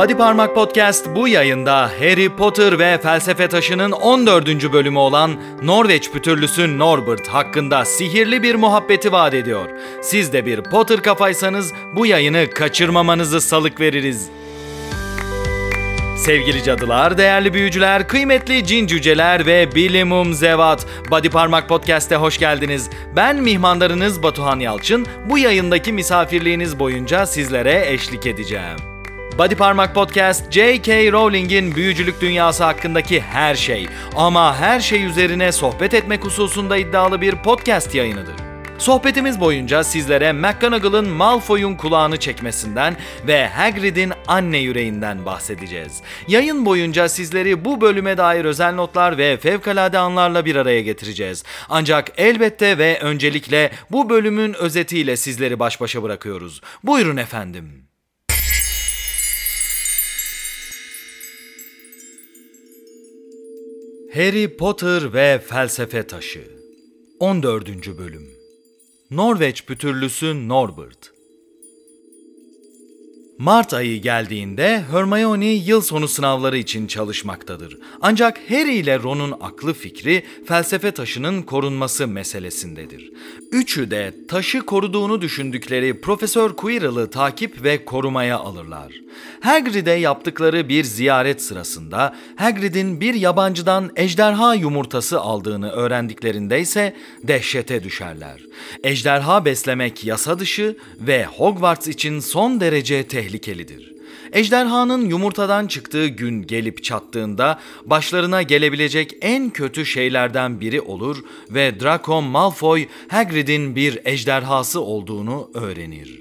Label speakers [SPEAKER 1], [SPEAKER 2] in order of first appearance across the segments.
[SPEAKER 1] Body Parmak Podcast bu yayında Harry Potter ve Felsefe Taşı'nın 14. bölümü olan Norveç pütürlüsü Norbert hakkında sihirli bir muhabbeti vaat ediyor. Siz de bir Potter kafaysanız bu yayını kaçırmamanızı salık veririz. Sevgili cadılar, değerli büyücüler, kıymetli cin cüceler ve bilimum zevat. Body Parmak Podcast'e hoş geldiniz. Ben mihmandarınız Batuhan Yalçın. Bu yayındaki misafirliğiniz boyunca sizlere eşlik edeceğim. Body Parmak Podcast, J.K. Rowling'in büyücülük dünyası hakkındaki her şey ama her şey üzerine sohbet etmek hususunda iddialı bir podcast yayınıdır. Sohbetimiz boyunca sizlere McGonagall'ın Malfoy'un kulağını çekmesinden ve Hagrid'in anne yüreğinden bahsedeceğiz. Yayın boyunca sizleri bu bölüme dair özel notlar ve fevkalade anlarla bir araya getireceğiz. Ancak elbette ve öncelikle bu bölümün özetiyle sizleri baş başa bırakıyoruz. Buyurun efendim. Harry Potter ve Felsefe Taşı 14. Bölüm Norveç pütürlüsü Norbert Mart ayı geldiğinde Hermione yıl sonu sınavları için çalışmaktadır. Ancak Harry ile Ron'un aklı fikri felsefe taşının korunması meselesindedir. Üçü de taşı koruduğunu düşündükleri Profesör Quirrell'ı takip ve korumaya alırlar. Hagrid'e yaptıkları bir ziyaret sırasında Hagrid'in bir yabancıdan ejderha yumurtası aldığını öğrendiklerinde ise dehşete düşerler. Ejderha beslemek yasa dışı ve Hogwarts için son derece tehlikelidir. Ejderhanın yumurtadan çıktığı gün gelip çattığında başlarına gelebilecek en kötü şeylerden biri olur ve Draco Malfoy Hagrid'in bir ejderhası olduğunu öğrenir.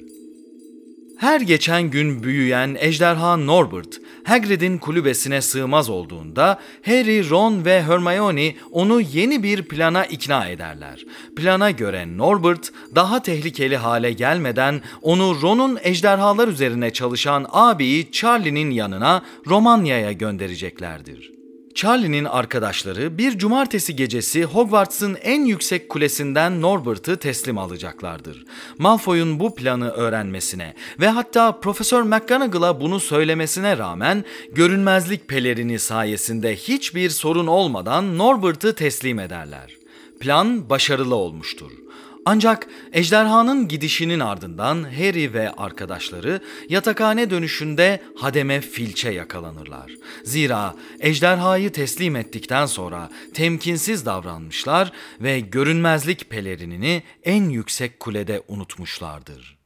[SPEAKER 1] Her geçen gün büyüyen ejderha Norbert, Hagrid'in kulübesine sığmaz olduğunda Harry, Ron ve Hermione onu yeni bir plana ikna ederler. Plana göre Norbert daha tehlikeli hale gelmeden onu Ron'un ejderhalar üzerine çalışan abiyi Charlie'nin yanına Romanya'ya göndereceklerdir. Charlie'nin arkadaşları bir cumartesi gecesi Hogwarts'ın en yüksek kulesinden Norbert'ı teslim alacaklardır. Malfoy'un bu planı öğrenmesine ve hatta Profesör McGonagall'a bunu söylemesine rağmen görünmezlik pelerini sayesinde hiçbir sorun olmadan Norbert'ı teslim ederler. Plan başarılı olmuştur. Ancak ejderhanın gidişinin ardından Harry ve arkadaşları yatakhane dönüşünde hademe filçe yakalanırlar. Zira ejderhayı teslim ettikten sonra temkinsiz davranmışlar ve görünmezlik pelerinini en yüksek kulede unutmuşlardır.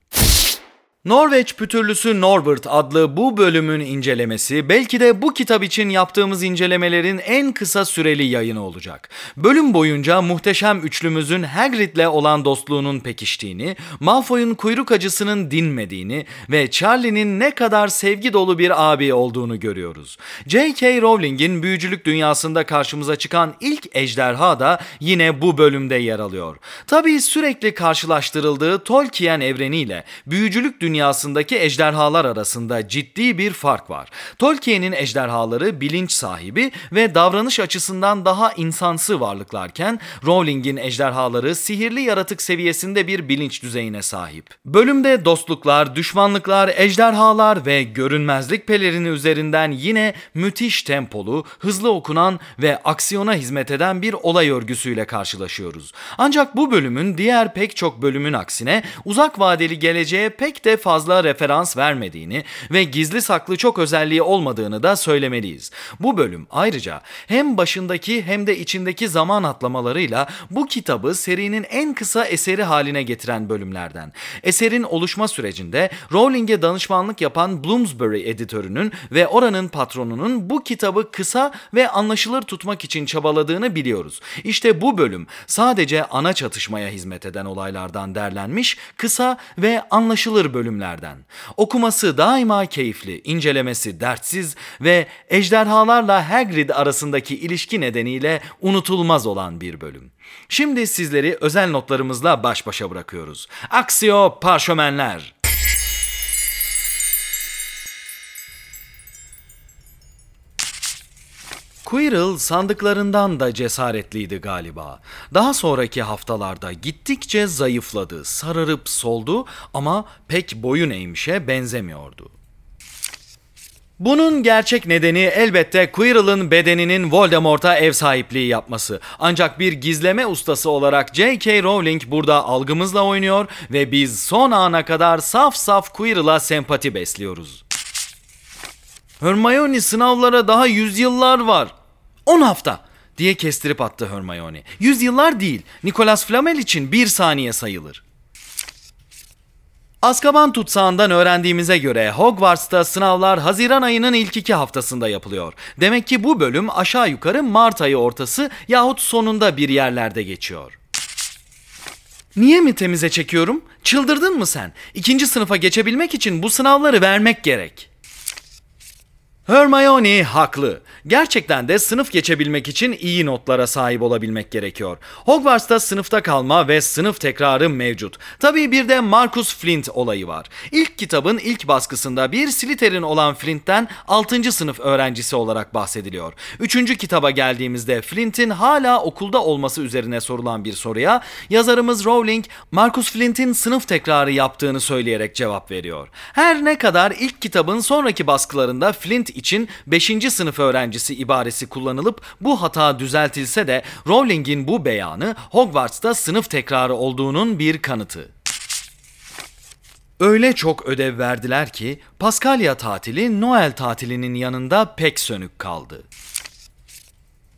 [SPEAKER 1] Norveç pütürlüsü Norbert adlı bu bölümün incelemesi belki de bu kitap için yaptığımız incelemelerin en kısa süreli yayını olacak. Bölüm boyunca muhteşem üçlümüzün Hagrid'le olan dostluğunun pekiştiğini, Malfoy'un kuyruk acısının dinmediğini ve Charlie'nin ne kadar sevgi dolu bir abi olduğunu görüyoruz. J.K. Rowling'in büyücülük dünyasında karşımıza çıkan ilk ejderha da yine bu bölümde yer alıyor. Tabii sürekli karşılaştırıldığı Tolkien evreniyle büyücülük dünyasında dünyasındaki ejderhalar arasında ciddi bir fark var. Tolkien'in ejderhaları bilinç sahibi ve davranış açısından daha insansı varlıklarken Rowling'in ejderhaları sihirli yaratık seviyesinde bir bilinç düzeyine sahip. Bölümde dostluklar, düşmanlıklar, ejderhalar ve görünmezlik pelerini üzerinden yine müthiş tempolu, hızlı okunan ve aksiyona hizmet eden bir olay örgüsüyle karşılaşıyoruz. Ancak bu bölümün diğer pek çok bölümün aksine uzak vadeli geleceğe pek de fazla referans vermediğini ve gizli saklı çok özelliği olmadığını da söylemeliyiz. Bu bölüm ayrıca hem başındaki hem de içindeki zaman atlamalarıyla bu kitabı serinin en kısa eseri haline getiren bölümlerden. Eserin oluşma sürecinde Rowling'e danışmanlık yapan Bloomsbury editörünün ve oranın patronunun bu kitabı kısa ve anlaşılır tutmak için çabaladığını biliyoruz. İşte bu bölüm sadece ana çatışmaya hizmet eden olaylardan derlenmiş kısa ve anlaşılır bölüm bölümlerden. Okuması daima keyifli, incelemesi dertsiz ve ejderhalarla Hagrid arasındaki ilişki nedeniyle unutulmaz olan bir bölüm. Şimdi sizleri özel notlarımızla baş başa bırakıyoruz. Aksiyo parşömenler. Quirrell sandıklarından da cesaretliydi galiba. Daha sonraki haftalarda gittikçe zayıfladı, sararıp soldu ama pek boyun eğmişe benzemiyordu. Bunun gerçek nedeni elbette Quirrell'ın bedeninin Voldemort'a ev sahipliği yapması. Ancak bir gizleme ustası olarak J.K. Rowling burada algımızla oynuyor ve biz son ana kadar saf saf Quirrell'a sempati besliyoruz. Hermione sınavlara daha yüzyıllar var. 10 hafta diye kestirip attı Hermione. Yüzyıllar değil. Nicholas Flamel için bir saniye sayılır. Azkaban tutsağından öğrendiğimize göre Hogwarts'ta sınavlar Haziran ayının ilk iki haftasında yapılıyor. Demek ki bu bölüm aşağı yukarı Mart ayı ortası yahut sonunda bir yerlerde geçiyor. Niye mi temize çekiyorum? Çıldırdın mı sen? İkinci sınıfa geçebilmek için bu sınavları vermek gerek. Hermione haklı. Gerçekten de sınıf geçebilmek için iyi notlara sahip olabilmek gerekiyor. Hogwarts'ta sınıfta kalma ve sınıf tekrarı mevcut. Tabii bir de Marcus Flint olayı var. İlk kitabın ilk baskısında bir Slytherin olan Flint'ten 6. sınıf öğrencisi olarak bahsediliyor. 3. kitaba geldiğimizde Flint'in hala okulda olması üzerine sorulan bir soruya yazarımız Rowling Marcus Flint'in sınıf tekrarı yaptığını söyleyerek cevap veriyor. Her ne kadar ilk kitabın sonraki baskılarında Flint için 5. sınıf öğrencisi ibaresi kullanılıp bu hata düzeltilse de Rowling'in bu beyanı Hogwarts'ta sınıf tekrarı olduğunun bir kanıtı. Öyle çok ödev verdiler ki Paskalya tatili Noel tatilinin yanında pek sönük kaldı.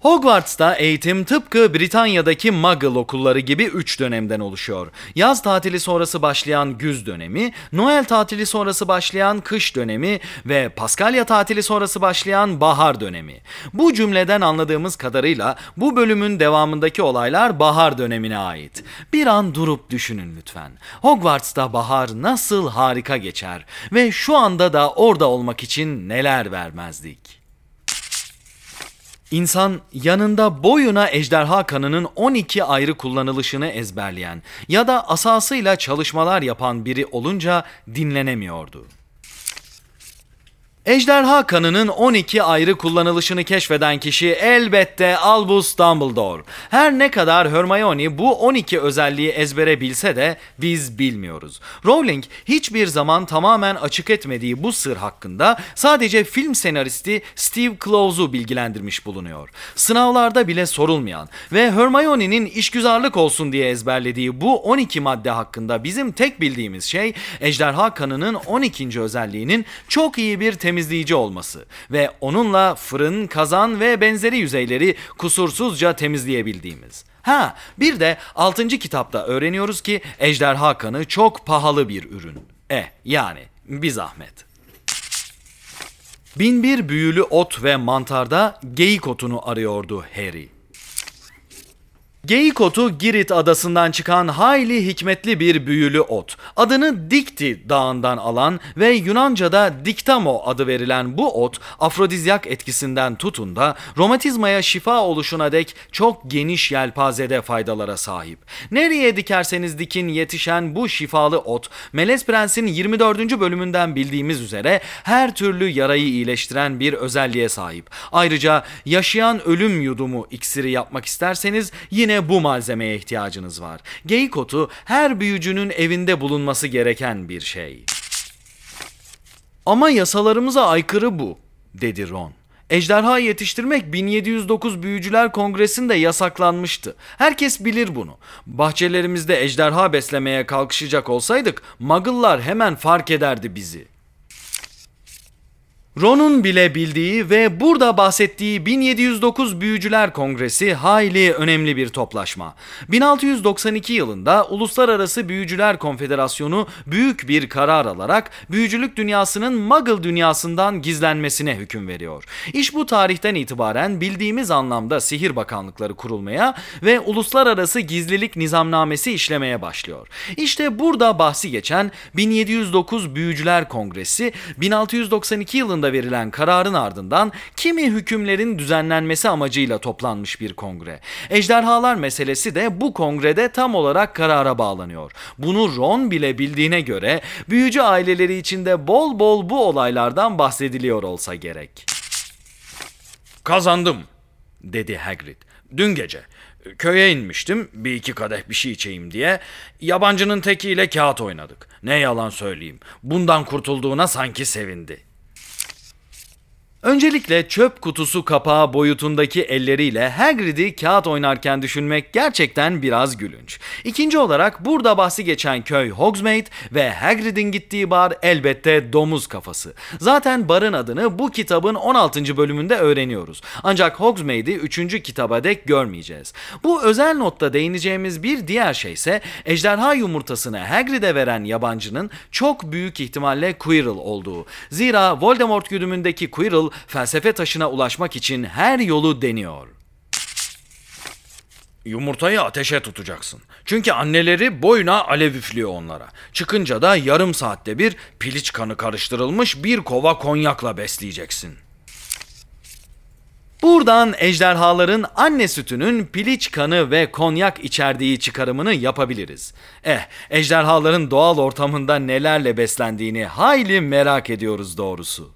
[SPEAKER 1] Hogwarts'ta eğitim tıpkı Britanya'daki Muggle okulları gibi 3 dönemden oluşuyor. Yaz tatili sonrası başlayan güz dönemi, Noel tatili sonrası başlayan kış dönemi ve Paskalya tatili sonrası başlayan bahar dönemi. Bu cümleden anladığımız kadarıyla bu bölümün devamındaki olaylar bahar dönemine ait. Bir an durup düşünün lütfen. Hogwarts'ta bahar nasıl harika geçer ve şu anda da orada olmak için neler vermezdik. İnsan yanında boyuna ejderha kanının 12 ayrı kullanılışını ezberleyen ya da asasıyla çalışmalar yapan biri olunca dinlenemiyordu. Ejderha kanının 12 ayrı kullanılışını keşfeden kişi elbette Albus Dumbledore. Her ne kadar Hermione bu 12 özelliği ezbere bilse de biz bilmiyoruz. Rowling hiçbir zaman tamamen açık etmediği bu sır hakkında sadece film senaristi Steve Klove'u bilgilendirmiş bulunuyor. Sınavlarda bile sorulmayan ve Hermione'nin işgüzarlık olsun diye ezberlediği bu 12 madde hakkında bizim tek bildiğimiz şey ejderha kanının 12. özelliğinin çok iyi bir temizlik temizleyici olması ve onunla fırın, kazan ve benzeri yüzeyleri kusursuzca temizleyebildiğimiz. Ha, bir de 6. kitapta öğreniyoruz ki ejderha kanı çok pahalı bir ürün. E, yani bir zahmet. Binbir büyülü ot ve mantarda geyik otunu arıyordu Harry. Geyik otu Girit adasından çıkan hayli hikmetli bir büyülü ot. Adını Dikti dağından alan ve Yunanca'da Diktamo adı verilen bu ot afrodizyak etkisinden tutun da romatizmaya şifa oluşuna dek çok geniş yelpazede faydalara sahip. Nereye dikerseniz dikin yetişen bu şifalı ot Melez Prens'in 24. bölümünden bildiğimiz üzere her türlü yarayı iyileştiren bir özelliğe sahip. Ayrıca yaşayan ölüm yudumu iksiri yapmak isterseniz yine yine bu malzemeye ihtiyacınız var. Geyik otu her büyücünün evinde bulunması gereken bir şey. Ama yasalarımıza aykırı bu, dedi Ron. Ejderha yetiştirmek 1709 Büyücüler Kongresi'nde yasaklanmıştı. Herkes bilir bunu. Bahçelerimizde ejderha beslemeye kalkışacak olsaydık Muggle'lar hemen fark ederdi bizi. Ron'un bile bildiği ve burada bahsettiği 1709 Büyücüler Kongresi hayli önemli bir toplaşma. 1692 yılında Uluslararası Büyücüler Konfederasyonu büyük bir karar alarak büyücülük dünyasının Muggle dünyasından gizlenmesine hüküm veriyor. İş bu tarihten itibaren bildiğimiz anlamda sihir bakanlıkları kurulmaya ve uluslararası gizlilik nizamnamesi işlemeye başlıyor. İşte burada bahsi geçen 1709 Büyücüler Kongresi 1692 yılında yılında verilen kararın ardından kimi hükümlerin düzenlenmesi amacıyla toplanmış bir kongre. Ejderhalar meselesi de bu kongrede tam olarak karara bağlanıyor. Bunu Ron bile bildiğine göre büyücü aileleri içinde bol bol bu olaylardan bahsediliyor olsa gerek.
[SPEAKER 2] Kazandım, dedi Hagrid. Dün gece. Köye inmiştim bir iki kadeh bir şey içeyim diye. Yabancının tekiyle kağıt oynadık. Ne yalan söyleyeyim. Bundan kurtulduğuna sanki sevindi.
[SPEAKER 1] Öncelikle çöp kutusu kapağı boyutundaki elleriyle Hagrid'i kağıt oynarken düşünmek gerçekten biraz gülünç. İkinci olarak burada bahsi geçen köy Hogsmeade ve Hagrid'in gittiği bar elbette Domuz Kafası. Zaten barın adını bu kitabın 16. bölümünde öğreniyoruz. Ancak Hogsmeade'i 3. kitaba dek görmeyeceğiz. Bu özel notta değineceğimiz bir diğer şey ise ejderha yumurtasını Hagrid'e veren yabancının çok büyük ihtimalle Quirrell olduğu. Zira Voldemort güdümündeki Quirrell felsefe taşına ulaşmak için her yolu deniyor.
[SPEAKER 2] Yumurtayı ateşe tutacaksın. Çünkü anneleri boyuna alev üflüyor onlara. Çıkınca da yarım saatte bir piliç kanı karıştırılmış bir kova konyakla besleyeceksin.
[SPEAKER 1] Buradan ejderhaların anne sütünün piliç kanı ve konyak içerdiği çıkarımını yapabiliriz. Eh, ejderhaların doğal ortamında nelerle beslendiğini hayli merak ediyoruz doğrusu.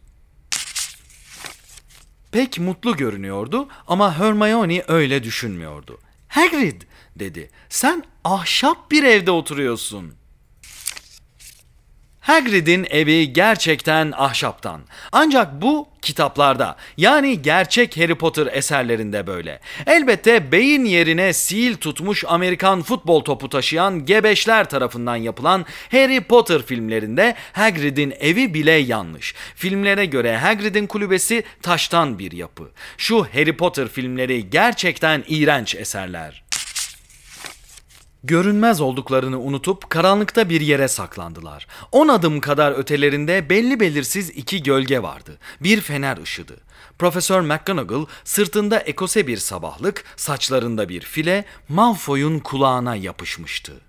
[SPEAKER 1] Pek mutlu görünüyordu ama Hermione öyle düşünmüyordu. Hagrid dedi. Sen ahşap bir evde oturuyorsun. Hagrid'in evi gerçekten ahşaptan. Ancak bu kitaplarda yani gerçek Harry Potter eserlerinde böyle. Elbette beyin yerine sil tutmuş Amerikan futbol topu taşıyan gebeşler tarafından yapılan Harry Potter filmlerinde Hagrid'in evi bile yanlış. Filmlere göre Hagrid'in kulübesi taştan bir yapı. Şu Harry Potter filmleri gerçekten iğrenç eserler. Görünmez olduklarını unutup karanlıkta bir yere saklandılar. On adım kadar ötelerinde belli belirsiz iki gölge vardı. Bir fener ışıdı. Profesör McGonagall sırtında ekose bir sabahlık, saçlarında bir file, Malfoy'un kulağına yapışmıştı.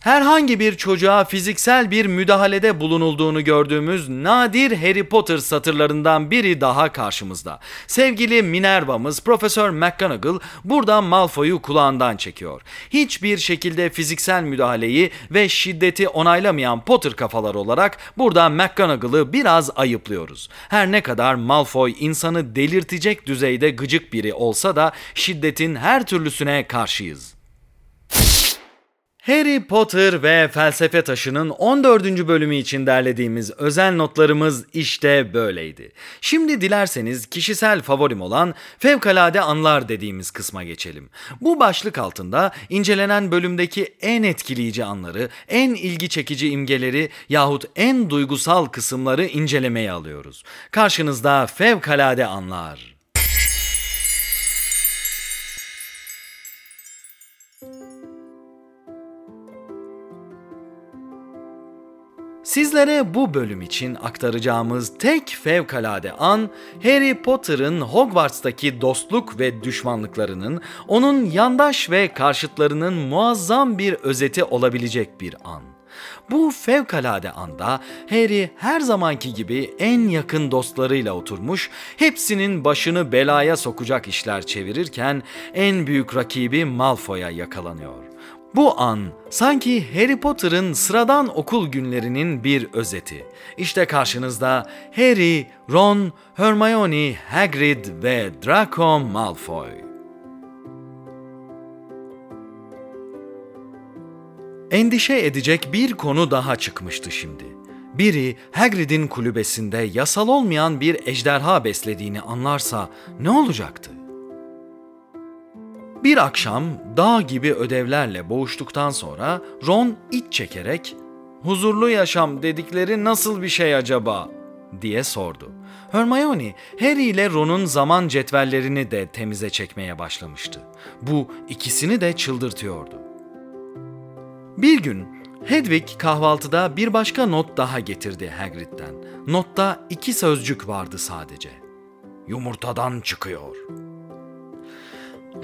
[SPEAKER 1] Herhangi bir çocuğa fiziksel bir müdahalede bulunulduğunu gördüğümüz nadir Harry Potter satırlarından biri daha karşımızda. Sevgili Minerva'mız Profesör McGonagall burada Malfoy'u kulağından çekiyor. Hiçbir şekilde fiziksel müdahaleyi ve şiddeti onaylamayan Potter kafalar olarak burada McGonagall'ı biraz ayıplıyoruz. Her ne kadar Malfoy insanı delirtecek düzeyde gıcık biri olsa da şiddetin her türlüsüne karşıyız. Harry Potter ve Felsefe Taşı'nın 14. bölümü için derlediğimiz özel notlarımız işte böyleydi. Şimdi dilerseniz kişisel favorim olan fevkalade anlar dediğimiz kısma geçelim. Bu başlık altında incelenen bölümdeki en etkileyici anları, en ilgi çekici imgeleri yahut en duygusal kısımları incelemeye alıyoruz. Karşınızda fevkalade anlar. Sizlere bu bölüm için aktaracağımız tek fevkalade an Harry Potter'ın Hogwarts'taki dostluk ve düşmanlıklarının onun yandaş ve karşıtlarının muazzam bir özeti olabilecek bir an. Bu fevkalade anda Harry her zamanki gibi en yakın dostlarıyla oturmuş, hepsinin başını belaya sokacak işler çevirirken en büyük rakibi Malfoy'a yakalanıyor. Bu an sanki Harry Potter'ın sıradan okul günlerinin bir özeti. İşte karşınızda Harry, Ron, Hermione, Hagrid ve Draco Malfoy. Endişe edecek bir konu daha çıkmıştı şimdi. Biri Hagrid'in kulübesinde yasal olmayan bir ejderha beslediğini anlarsa ne olacaktı? Bir akşam dağ gibi ödevlerle boğuştuktan sonra Ron iç çekerek "Huzurlu yaşam dedikleri nasıl bir şey acaba?" diye sordu. Hermione, Harry ile Ron'un zaman cetvellerini de temize çekmeye başlamıştı. Bu ikisini de çıldırtıyordu. Bir gün Hedwig kahvaltıda bir başka not daha getirdi Hagrid'den. Notta iki sözcük vardı sadece. Yumurtadan çıkıyor.''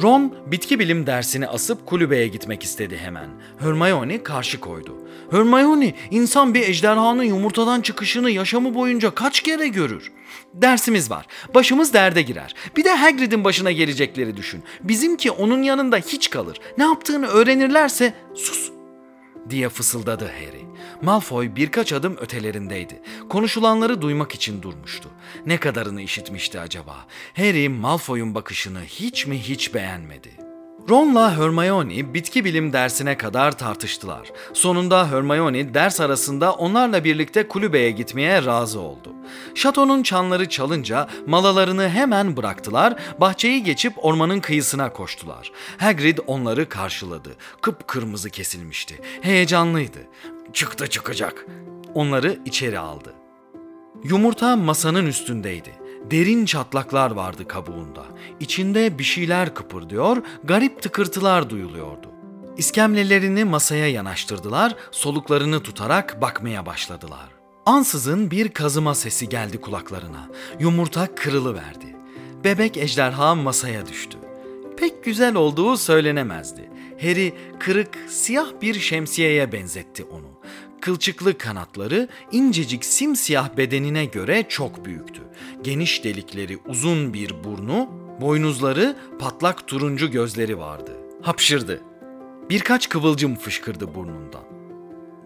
[SPEAKER 1] Ron bitki bilim dersini asıp kulübeye gitmek istedi hemen. Hermione karşı koydu. Hermione insan bir ejderhanın yumurtadan çıkışını yaşamı boyunca kaç kere görür? Dersimiz var. Başımız derde girer. Bir de Hagrid'in başına gelecekleri düşün. Bizimki onun yanında hiç kalır. Ne yaptığını öğrenirlerse sus diye fısıldadı Harry. Malfoy birkaç adım ötelerindeydi. Konuşulanları duymak için durmuştu. Ne kadarını işitmişti acaba? Harry Malfoy'un bakışını hiç mi hiç beğenmedi. Ron'la Hermione bitki bilim dersine kadar tartıştılar. Sonunda Hermione ders arasında onlarla birlikte kulübeye gitmeye razı oldu. Şatonun çanları çalınca malalarını hemen bıraktılar, bahçeyi geçip ormanın kıyısına koştular. Hagrid onları karşıladı. Kıpkırmızı kesilmişti. Heyecanlıydı. Çıktı çıkacak. Onları içeri aldı. Yumurta masanın üstündeydi. Derin çatlaklar vardı kabuğunda. İçinde bir şeyler kıpırdıyor, garip tıkırtılar duyuluyordu. İskemlelerini masaya yanaştırdılar, soluklarını tutarak bakmaya başladılar. Ansızın bir kazıma sesi geldi kulaklarına. Yumurta kırılıverdi. Bebek ejderha masaya düştü. Pek güzel olduğu söylenemezdi. Harry kırık, siyah bir şemsiyeye benzetti onu. Kılçıklı kanatları incecik simsiyah bedenine göre çok büyüktü. Geniş delikleri uzun bir burnu, boynuzları patlak turuncu gözleri vardı. Hapşırdı. Birkaç kıvılcım fışkırdı burnundan.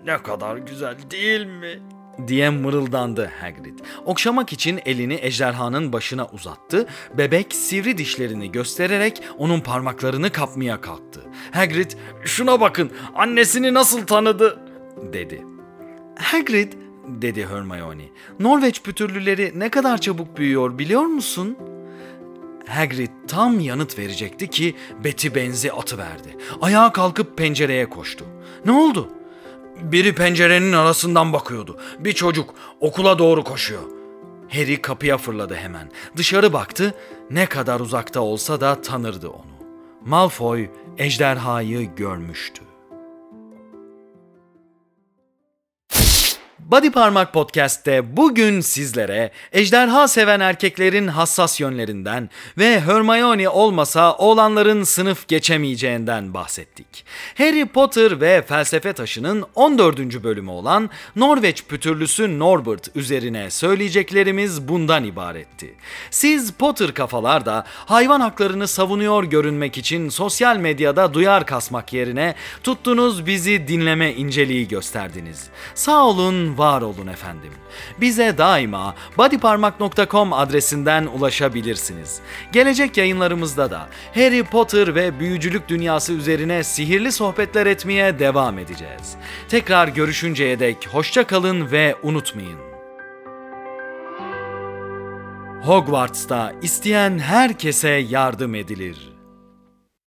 [SPEAKER 2] Ne kadar güzel değil mi?
[SPEAKER 1] diye mırıldandı Hagrid. Okşamak için elini ejderhanın başına uzattı. Bebek sivri dişlerini göstererek onun parmaklarını kapmaya kalktı. Hagrid,
[SPEAKER 2] Şuna bakın annesini nasıl tanıdı?
[SPEAKER 1] Dedi. Hagrid, dedi Hermione. Norveç pütürlüleri ne kadar çabuk büyüyor biliyor musun? Hagrid tam yanıt verecekti ki Betty benzi atıverdi. Ayağa kalkıp pencereye koştu. Ne oldu?
[SPEAKER 2] Biri pencerenin arasından bakıyordu. Bir çocuk okula doğru koşuyor.
[SPEAKER 1] Harry kapıya fırladı hemen. Dışarı baktı. Ne kadar uzakta olsa da tanırdı onu. Malfoy ejderhayı görmüştü. Body Parmak Podcast'te bugün sizlere ejderha seven erkeklerin hassas yönlerinden ve Hermione olmasa oğlanların sınıf geçemeyeceğinden bahsettik. Harry Potter ve Felsefe Taşı'nın 14. bölümü olan Norveç pütürlüsü Norbert üzerine söyleyeceklerimiz bundan ibaretti. Siz Potter kafalar da hayvan haklarını savunuyor görünmek için sosyal medyada duyar kasmak yerine tuttunuz bizi dinleme inceliği gösterdiniz. Sağ olun, var olun efendim. Bize daima bodyparmak.com adresinden ulaşabilirsiniz. Gelecek yayınlarımızda da Harry Potter ve büyücülük dünyası üzerine sihirli sohbetler etmeye devam edeceğiz. Tekrar görüşünceye dek hoşça kalın ve unutmayın. Hogwarts'ta isteyen herkese yardım edilir.